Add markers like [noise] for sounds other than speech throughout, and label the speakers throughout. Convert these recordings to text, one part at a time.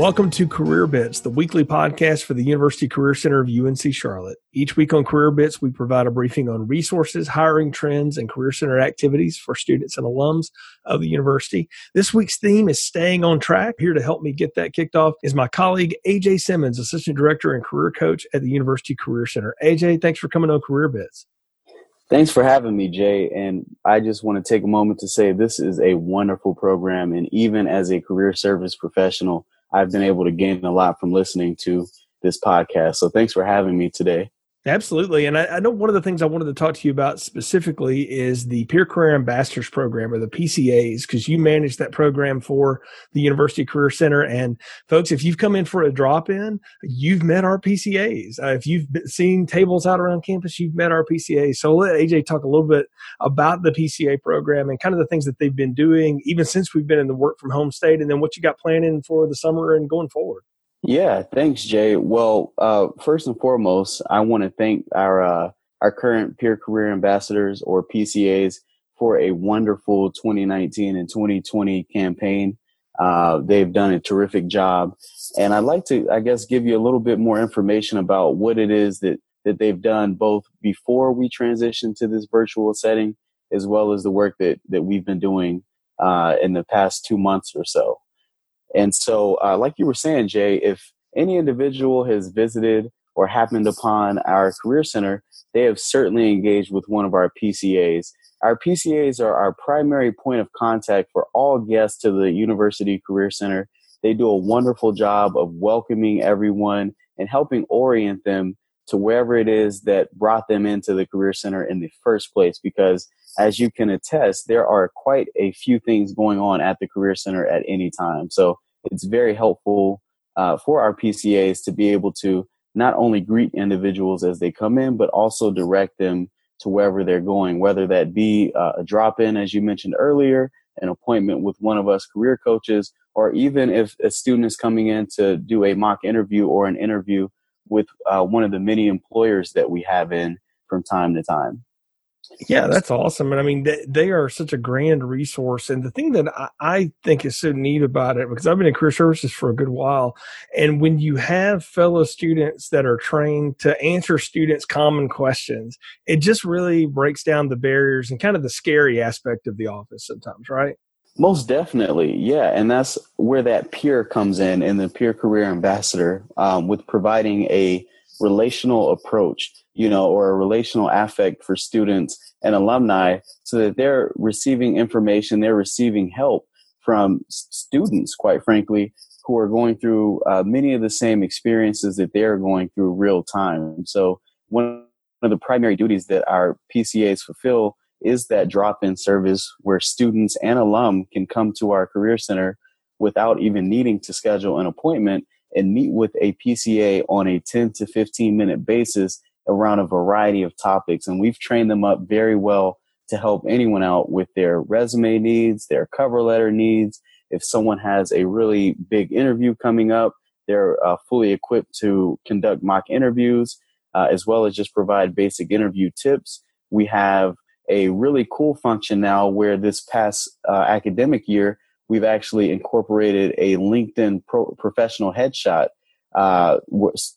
Speaker 1: Welcome to Career Bits, the weekly podcast for the University Career Center of UNC Charlotte. Each week on Career Bits, we provide a briefing on resources, hiring trends, and Career Center activities for students and alums of the university. This week's theme is staying on track. Here to help me get that kicked off is my colleague, AJ Simmons, Assistant Director and Career Coach at the University Career Center. AJ, thanks for coming on Career Bits.
Speaker 2: Thanks for having me, Jay. And I just want to take a moment to say this is a wonderful program. And even as a career service professional, I've been able to gain a lot from listening to this podcast. So thanks for having me today.
Speaker 1: Absolutely. And I, I, know one of the things I wanted to talk to you about specifically is the Peer Career Ambassadors Program or the PCAs, because you manage that program for the University Career Center. And folks, if you've come in for a drop in, you've met our PCAs. Uh, if you've seen tables out around campus, you've met our PCAs. So I'll let AJ talk a little bit about the PCA program and kind of the things that they've been doing, even since we've been in the work from home state, and then what you got planning for the summer and going forward.
Speaker 2: Yeah, thanks, Jay. Well, uh, first and foremost, I want to thank our uh, our current peer career ambassadors or PCAs for a wonderful 2019 and 2020 campaign. Uh, they've done a terrific job, and I'd like to, I guess, give you a little bit more information about what it is that that they've done both before we transitioned to this virtual setting, as well as the work that that we've been doing uh, in the past two months or so. And so, uh, like you were saying, Jay, if any individual has visited or happened upon our career center, they have certainly engaged with one of our PCAs. Our PCAs are our primary point of contact for all guests to the University Career Center. They do a wonderful job of welcoming everyone and helping orient them to wherever it is that brought them into the Career Center in the first place because as you can attest, there are quite a few things going on at the Career Center at any time. So it's very helpful uh, for our PCAs to be able to not only greet individuals as they come in, but also direct them to wherever they're going, whether that be uh, a drop in, as you mentioned earlier, an appointment with one of us career coaches, or even if a student is coming in to do a mock interview or an interview with uh, one of the many employers that we have in from time to time.
Speaker 1: Yeah, that's awesome. And I mean, they, they, are such a grand resource. And the thing that I, I, think is so neat about it, because I've been in career services for a good while, and when you have fellow students that are trained to answer students' common questions, it just really breaks down the barriers and kind of the scary aspect of the office sometimes, right?
Speaker 2: Most definitely, yeah, and that's where that peer comes in, and the peer career ambassador, um, with providing a relational approach you know, or a relational affect for students and alumni so that they're receiving information, they're receiving help from students, quite frankly, who are going through uh, many of the same experiences that they're going through real time. So one of the primary duties that our PCAs fulfill is that drop-in service where students and alum can come to our career center without even needing to schedule an appointment and meet with a PCA on a 10 to 15 minute basis around a variety of topics. And we've trained them up very well to help anyone out with their resume needs, their cover letter needs. If someone has a really big interview coming up, they're uh, fully equipped to conduct mock interviews, uh, as well as just provide basic interview tips. We have a really cool function now where this past uh, academic year, we've actually incorporated a LinkedIn pro- professional headshot uh,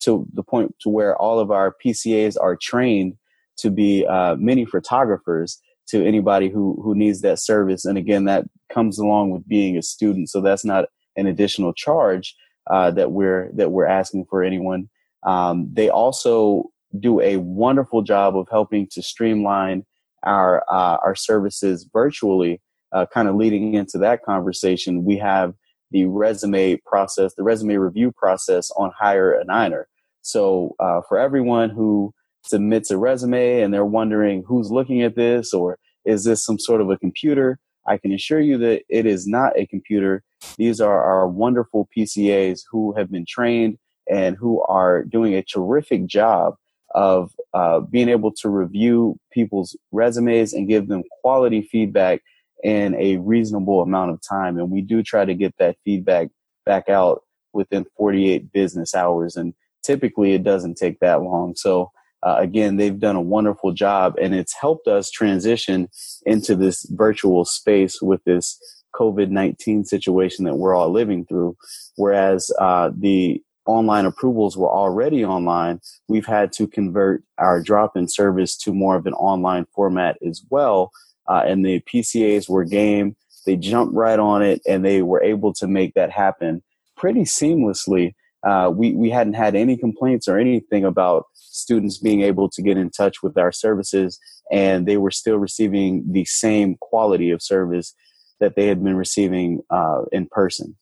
Speaker 2: to the point to where all of our PCAs are trained to be uh, mini photographers to anybody who who needs that service. And again, that comes along with being a student, so that's not an additional charge uh, that we're that we're asking for anyone. Um, they also do a wonderful job of helping to streamline our uh, our services virtually. Uh, kind of leading into that conversation, we have the resume process, the resume review process on Hire a Niner. So uh, for everyone who submits a resume and they're wondering who's looking at this or is this some sort of a computer, I can assure you that it is not a computer. These are our wonderful PCAs who have been trained and who are doing a terrific job of uh, being able to review people's resumes and give them quality feedback in a reasonable amount of time. And we do try to get that feedback back out within 48 business hours. And typically it doesn't take that long. So uh, again, they've done a wonderful job and it's helped us transition into this virtual space with this COVID 19 situation that we're all living through. Whereas uh, the online approvals were already online, we've had to convert our drop in service to more of an online format as well. Uh, and the PCAs were game. They jumped right on it and they were able to make that happen pretty seamlessly. Uh, we, we hadn't had any complaints or anything about students being able to get in touch with our services, and they were still receiving the same quality of service that they had been receiving uh, in person.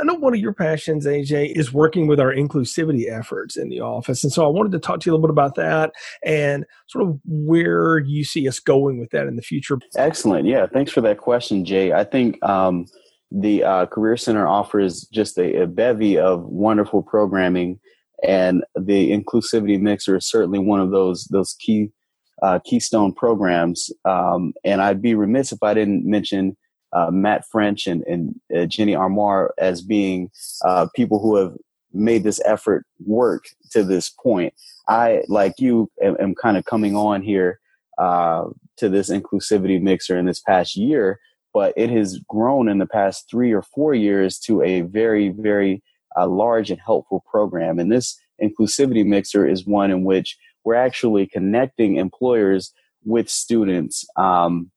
Speaker 1: I know one of your passions, AJ, is working with our inclusivity efforts in the office. And so I wanted to talk to you a little bit about that and sort of where you see us going with that in the future.
Speaker 2: Excellent. Yeah. Thanks for that question, Jay. I think um, the uh, Career Center offers just a, a, bevy of wonderful programming, and the Inclusivity Mixer is certainly one of those those key uh, keystone programs. Um, and I'd be remiss if I didn't mention uh, Matt French and, and uh, Jenny Armour as being uh, people who have made this effort work to this point. I, like you, am, am kind of coming on here uh, to this inclusivity mixer in this past year, but it has grown in the past three or four years to a very, very uh, large and helpful program. And this inclusivity mixer is one in which we're actually connecting employers with students. Um,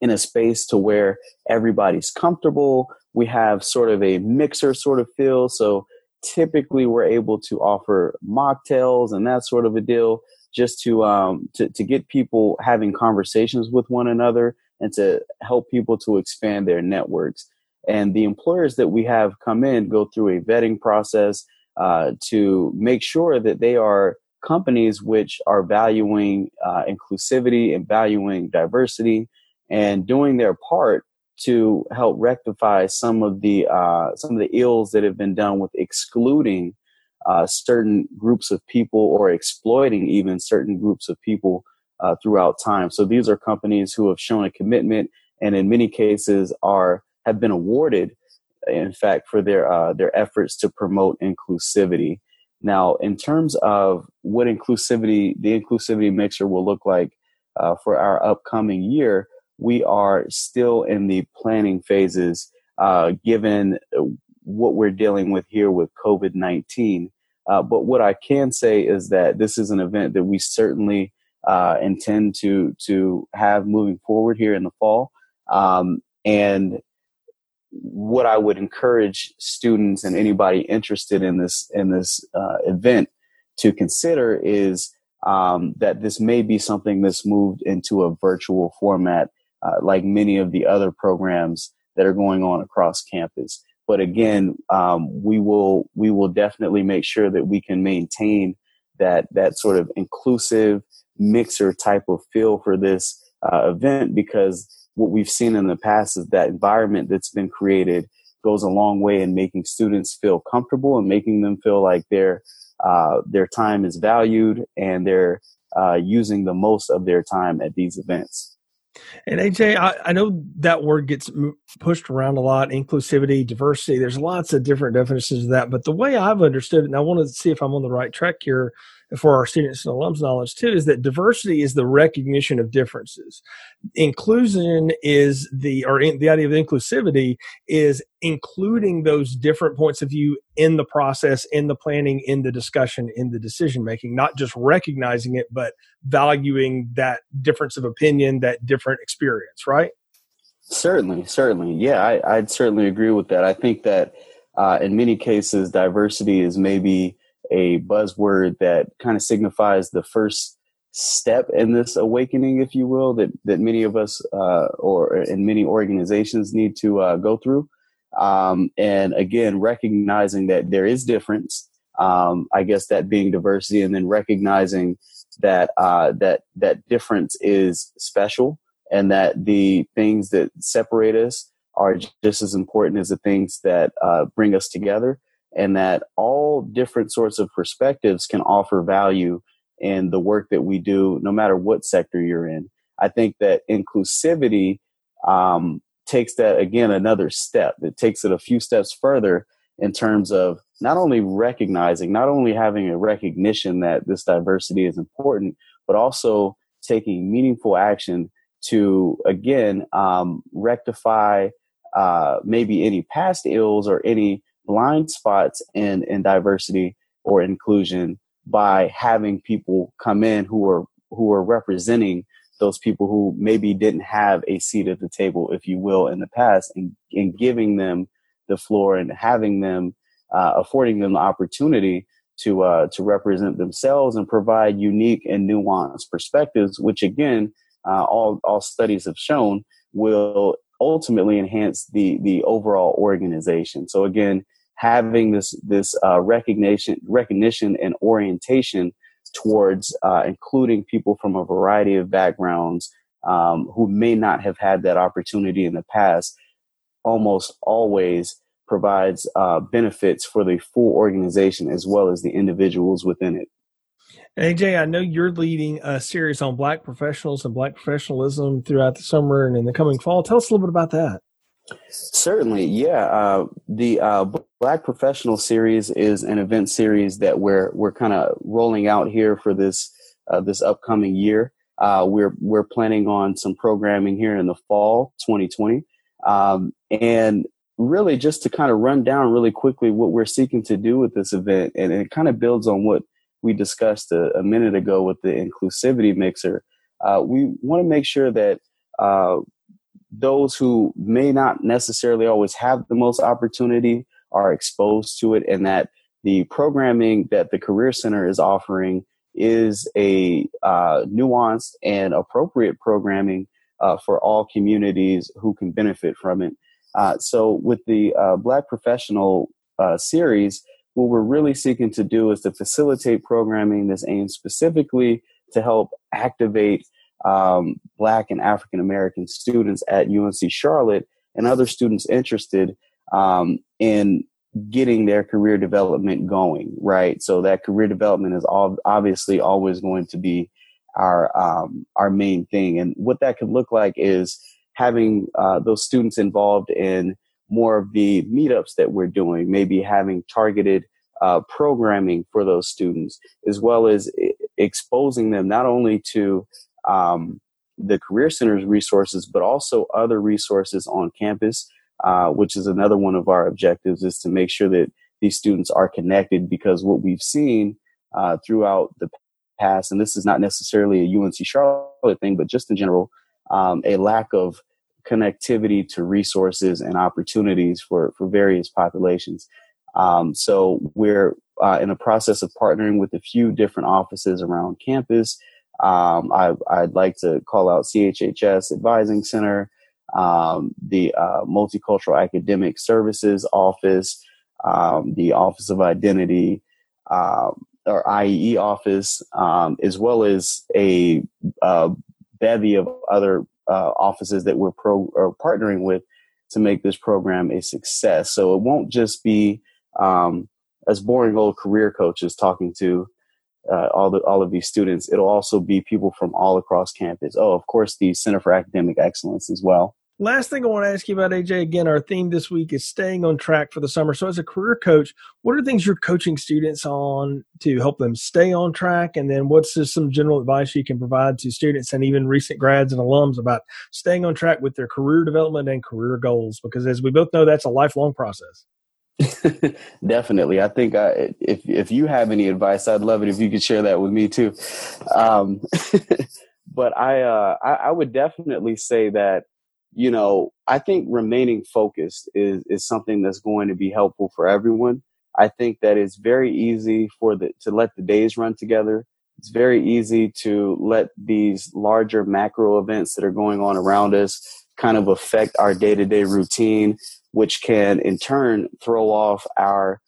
Speaker 2: in a space to where everybody's comfortable. We have sort of a mixer sort of feel. So typically we're able to offer mocktails and that sort of a deal just to um to, to get people having conversations with one another and to help people to expand their networks and the employers that we have come in go through a vetting process uh, to make sure that they are companies which are valuing uh, inclusivity and valuing diversity and doing their part to help rectify some of the uh, some of the ills that have been done with excluding uh, certain groups of people or exploiting even certain groups of people uh, throughout time. So these are companies who have shown a commitment and in many cases are have been awarded, in fact, for their uh, their efforts to promote inclusivity. Now, in terms of what inclusivity, the inclusivity mixer will look like uh, for our upcoming year, we are still in the planning phases, uh, given what we're dealing with here with COVID 19. Uh, but what I can say is that this is an event that we certainly uh, intend to to have moving forward here in the fall. Um, and what I would encourage students and anybody interested in this in this uh, event to consider is um, that this may be something that's moved into a virtual format uh, like many of the other programs that are going on across campus. But again, um, we will we will definitely make sure that we can maintain that that sort of inclusive mixer type of feel for this uh, event because what we've seen in the past is that environment that's been created goes a long way in making students feel comfortable and making them feel like their uh, their time is valued and they're uh, using the most of their time at these events.
Speaker 1: And AJ, I, I, know that word gets pushed around a lot inclusivity, diversity. There's lots of different definitions of that. But the way I've understood it, and I want to see if I'm on the right track here, for our students and alums knowledge too is that diversity is the recognition of differences. Inclusion is the, or in, the idea of inclusivity is including those different points of view in the process, in the planning, in the discussion, in the decision making, not just recognizing it, but valuing that difference of opinion, that different experience, right?
Speaker 2: Certainly, certainly. Yeah, I, would certainly agree with that. I think that uh, in many cases, diversity is maybe a buzzword that kind of signifies the first step in this awakening, if you will, that that many of us uh, or in many organizations need to uh, go through. Um, and again, recognizing that there is difference. Um, I guess that being diversity, and then recognizing that uh, that that difference is special, and that the things that separate us are just as important as the things that uh, bring us together and that all different sorts of perspectives can offer value in the work that we do, no matter what sector you're in. I think that inclusivity um, takes that again another step. It takes it a few steps further in terms of not only recognizing, not only having a recognition that this diversity is important, but also taking meaningful action to again um, rectify uh, maybe any past ills or any blind spots in, in diversity or inclusion by having people come in who are who are representing those people who maybe didn't have a seat at the table, if you will, in the past, and, and giving them the floor and having them, uh, affording them the opportunity to uh, to represent themselves and provide unique and nuanced perspectives, which again, uh, all all studies have shown will ultimately enhance the the overall organization. So again, having this this uh, recognition recognition and orientation towards uh, including people from a variety of backgrounds um, who may not have had that opportunity in the past almost always provides uh, benefits for the full organization as well as the individuals within it.
Speaker 1: AJ, I know you're leading a series on Black professionals and Black professionalism throughout the summer and in the coming fall. Tell us a little bit about that.
Speaker 2: Certainly, yeah. Uh, the uh, Black Professional Series is an event series that we're we're kind of rolling out here for this uh, this upcoming year. Uh, we're we're planning on some programming here in the fall 2020, um, and really just to kind of run down really quickly what we're seeking to do with this event, and it kind of builds on what we discussed a, a minute ago with the inclusivity mixer. Uh, we want to make sure that uh, those who may not necessarily always have the most opportunity are exposed to it and that the programming that the career center is offering is a uh, nuanced and appropriate programming uh, for all communities who can benefit from it. Uh, so with the uh, black professional uh, series what we're really seeking to do is to facilitate programming that's aimed specifically to help activate um, Black and African American students at UNC Charlotte and other students interested um, in getting their career development going, right? So that career development is all, obviously always going to be our um, our main thing, and what that could look like is having uh, those students involved in more of the meetups that we're doing, maybe having targeted uh, programming for those students, as well as exposing them not only to um, the Career Center's resources, but also other resources on campus, uh, which is another one of our objectives is to make sure that these students are connected because what we've seen uh, throughout the past, and this is not necessarily a UNC Charlotte thing, but just in general, um, a lack of connectivity to resources and opportunities for, for various populations. Um, so we're uh, in the process of partnering with a few different offices around campus um, I, would like to call out CHHS Advising Center, um, the uh, Multicultural Academic Services Office, um, the Office of Identity, um, or IEE office, um, as well as a, a bevy of other uh, offices that we're pro- or partnering with to make this program a success. So it won't just be um, as boring old career coaches talking to uh, all the all of these students. It'll also be people from all across campus. Oh, of course, the Center for Academic Excellence as well.
Speaker 1: Last thing I want to ask you about, AJ, again, our theme this week is staying on track for the summer. So, as a career coach, what are things you're coaching students on to help them stay on track? And then, what's just some general advice you can provide to students and even recent grads and alums about staying on track with their career development and career goals? Because, as we both know, that's a lifelong process. [laughs]
Speaker 2: Definitely. I think I, if if you have any advice, I'd love it if you could share that with me too. Um, [laughs] but I, uh, I, I would definitely say that you know I think remaining focused is is something that's going to be helpful for everyone. I think that it's very easy for the to let the days run together. It's very easy to let these larger macro events that are going on around us kind of affect our day to day routine which can in turn throw off our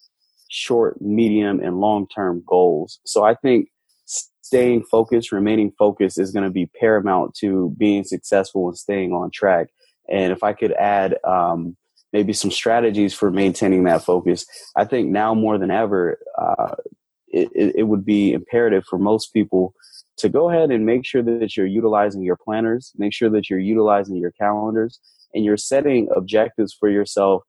Speaker 2: short, medium, and long term goals. So I think staying focused, remaining focused is going to be paramount to being successful and staying on track. And if I could add um, maybe some strategies for maintaining that focus, I think now more than ever, uh, it, it would be imperative for most people to go ahead and make sure that you're utilizing your planners, make sure that you're utilizing your calendars, and you're setting objectives for yourself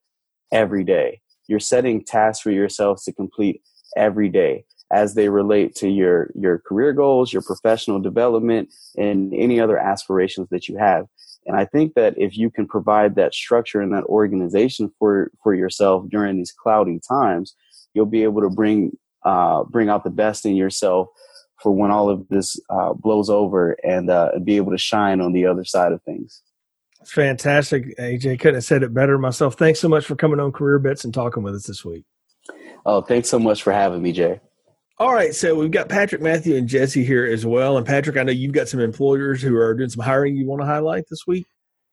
Speaker 2: every day. You're setting tasks for yourself to complete every day as they relate to your your career goals, your professional development, and any other aspirations that you have. And I think that if you can provide that structure and that organization for, for yourself during these cloudy times, you'll be able to bring, uh, bring out the best in yourself for when all of this uh, blows over and uh, be able to shine on the other side of things.
Speaker 1: It's fantastic, AJ. Couldn't have said it better myself. Thanks so much for coming on Career Bits and talking with us this week.
Speaker 2: Oh, thanks so much for having me, Jay.
Speaker 1: All right, so we've got Patrick, Matthew, and Jesse here as well. And Patrick, I know you've got some employers who are doing some hiring you want to highlight this week.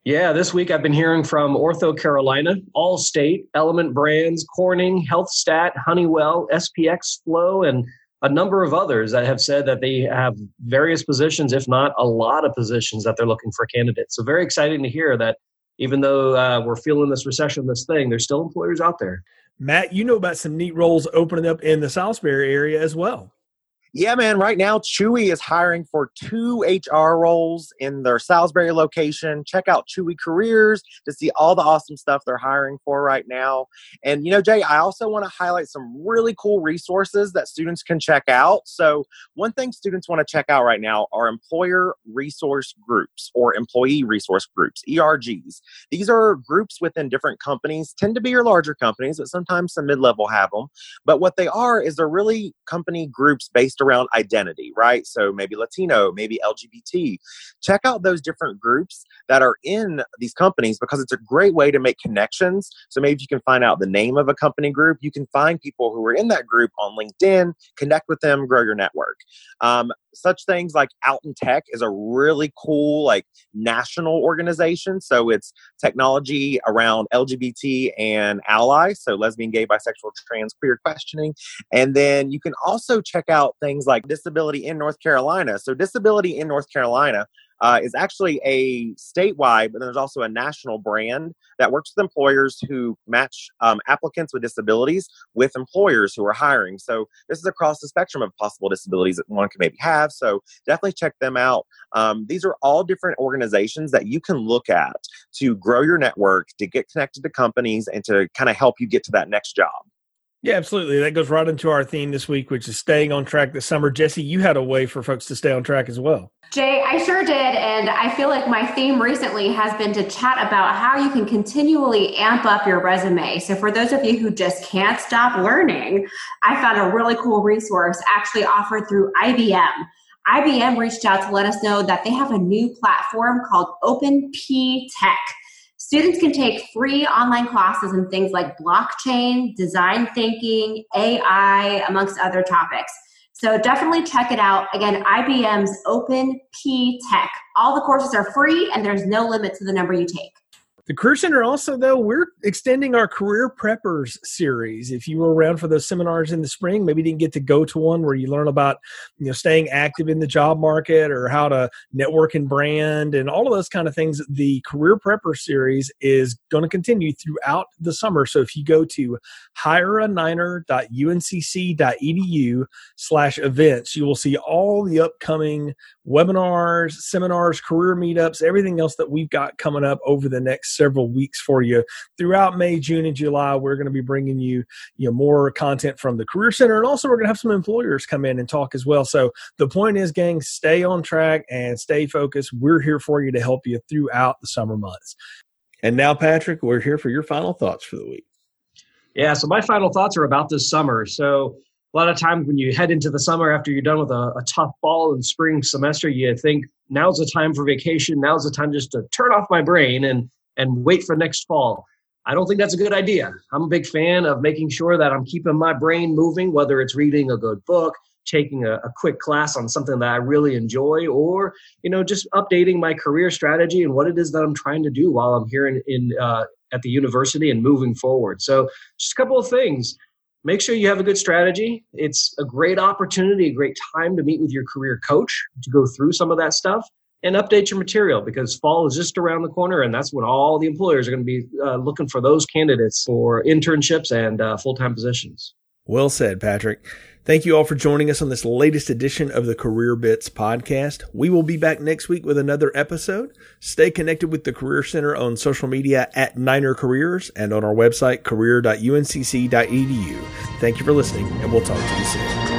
Speaker 3: Yeah, this week I've been hearing from OrthoCarolina, Allstate, Element Brands, Corning, HealthStat, Honeywell, SPX Flow, and a number of others that have said that they have various positions, if not a lot of positions, that they're looking for candidates. So very exciting to hear that even though uh, we're feeling this recession, this thing, there's still employers out there.
Speaker 1: Matt, you know about some neat roles opening up in the Salisbury area as well.
Speaker 4: Yeah, man. Right now, Chewy is hiring for two HR roles in their Salisbury location. Check out Chewy Careers to see all the awesome stuff they're hiring for right now. And, you know, Jay, I also want to highlight some really cool resources that students can check out. So, one thing students want to check out right now are employer resource groups or employee resource groups, ERGs. These are groups within different companies, tend to be your larger companies, but sometimes some mid level have them. But what they are is they're really company groups based around identity, right? So maybe Latino, maybe LGBT. Check out those different groups that are in these companies because it's a great way to make connections. So maybe you can find out the name of a company group. You can find people who are in that group on LinkedIn, connect with them, grow your network. Um, such things like Out in Tech is a really cool, like national organization. So it's technology around LGBT and allies, so lesbian, gay, bisexual, trans, queer questioning. And then you can also check out things like disability in North Carolina. So disability in North Carolina uh, is actually a statewide, but there's also a national brand that works with employers who match um, applicants with disabilities with employers who are hiring. So this is across the spectrum of possible disabilities that one can maybe have. So definitely check them out. Um, these are all different organizations that you can look at to grow your network, to get connected to companies, and to kind of help you get to that next job.
Speaker 1: Yeah, absolutely. That goes right into our theme this week, which is staying on track this summer. Jesse, you had a way for folks to stay on track as well.
Speaker 5: Jay, I sure did. And I feel like my theme recently has been to chat about how you can continually amp up your resume. So, for those of you who just can't stop learning, I found a really cool resource actually offered through IBM. IBM reached out to let us know that they have a new platform called Open P-TECH. Students can take free online classes in things like blockchain, design thinking, AI, amongst other topics. So definitely check it out. Again, IBM's Open P Tech. All the courses are free and there's no limit to the number you take.
Speaker 1: The Career Center also, though, we're extending our Career Preppers series. If you were around for those seminars in the spring, maybe didn't get to go to one where you learn about, you know, staying active in the job market or how to network and brand and all of those kind of things. The Career Prepper series is going to continue throughout the summer. So if you go to hireaniner.uncc.edu slash events, you will see all the upcoming webinars, seminars, career meetups, everything else that we've got coming up over the next several weeks for you. Throughout May, June, and July, we're going to be bringing you, you know, more content from the Career Center, and also we're going to have some employers come in and talk as well. So the point is, gang, stay on track and stay focused. We're here for you to help you throughout the summer months. And now, Patrick, we're here for your final thoughts for the week.
Speaker 3: Yeah, so my final thoughts are about this summer. So a lot of times when you head into the summer after you're done with a, a, tough fall and spring semester, you think now's the time for vacation. Now's the time just to turn off my brain and and wait for next fall. I don't think that's a good idea. I'm a big fan of making sure that I'm keeping my brain moving, whether it's reading a good book, taking a, a quick class on something that I really enjoy, or you know just updating my career strategy and what it is that I'm trying to do while I'm here in, in uh, at the university and moving forward. So just a couple of things make sure you have a good strategy. It's a great opportunity, a great time to meet with your career coach to go through some of that stuff and update your material because fall is just around the corner and that's when all the employers are going to be uh, looking for those candidates for internships and uh, full-time positions.
Speaker 1: Well said, Patrick. Thank you all for joining us on this latest edition of the Career Bits podcast. We will be back next week with another episode. Stay connected with the Career Center on social media at Niner Careers and on our website, career.uncc.edu. Thank you for listening, and we'll talk to you soon.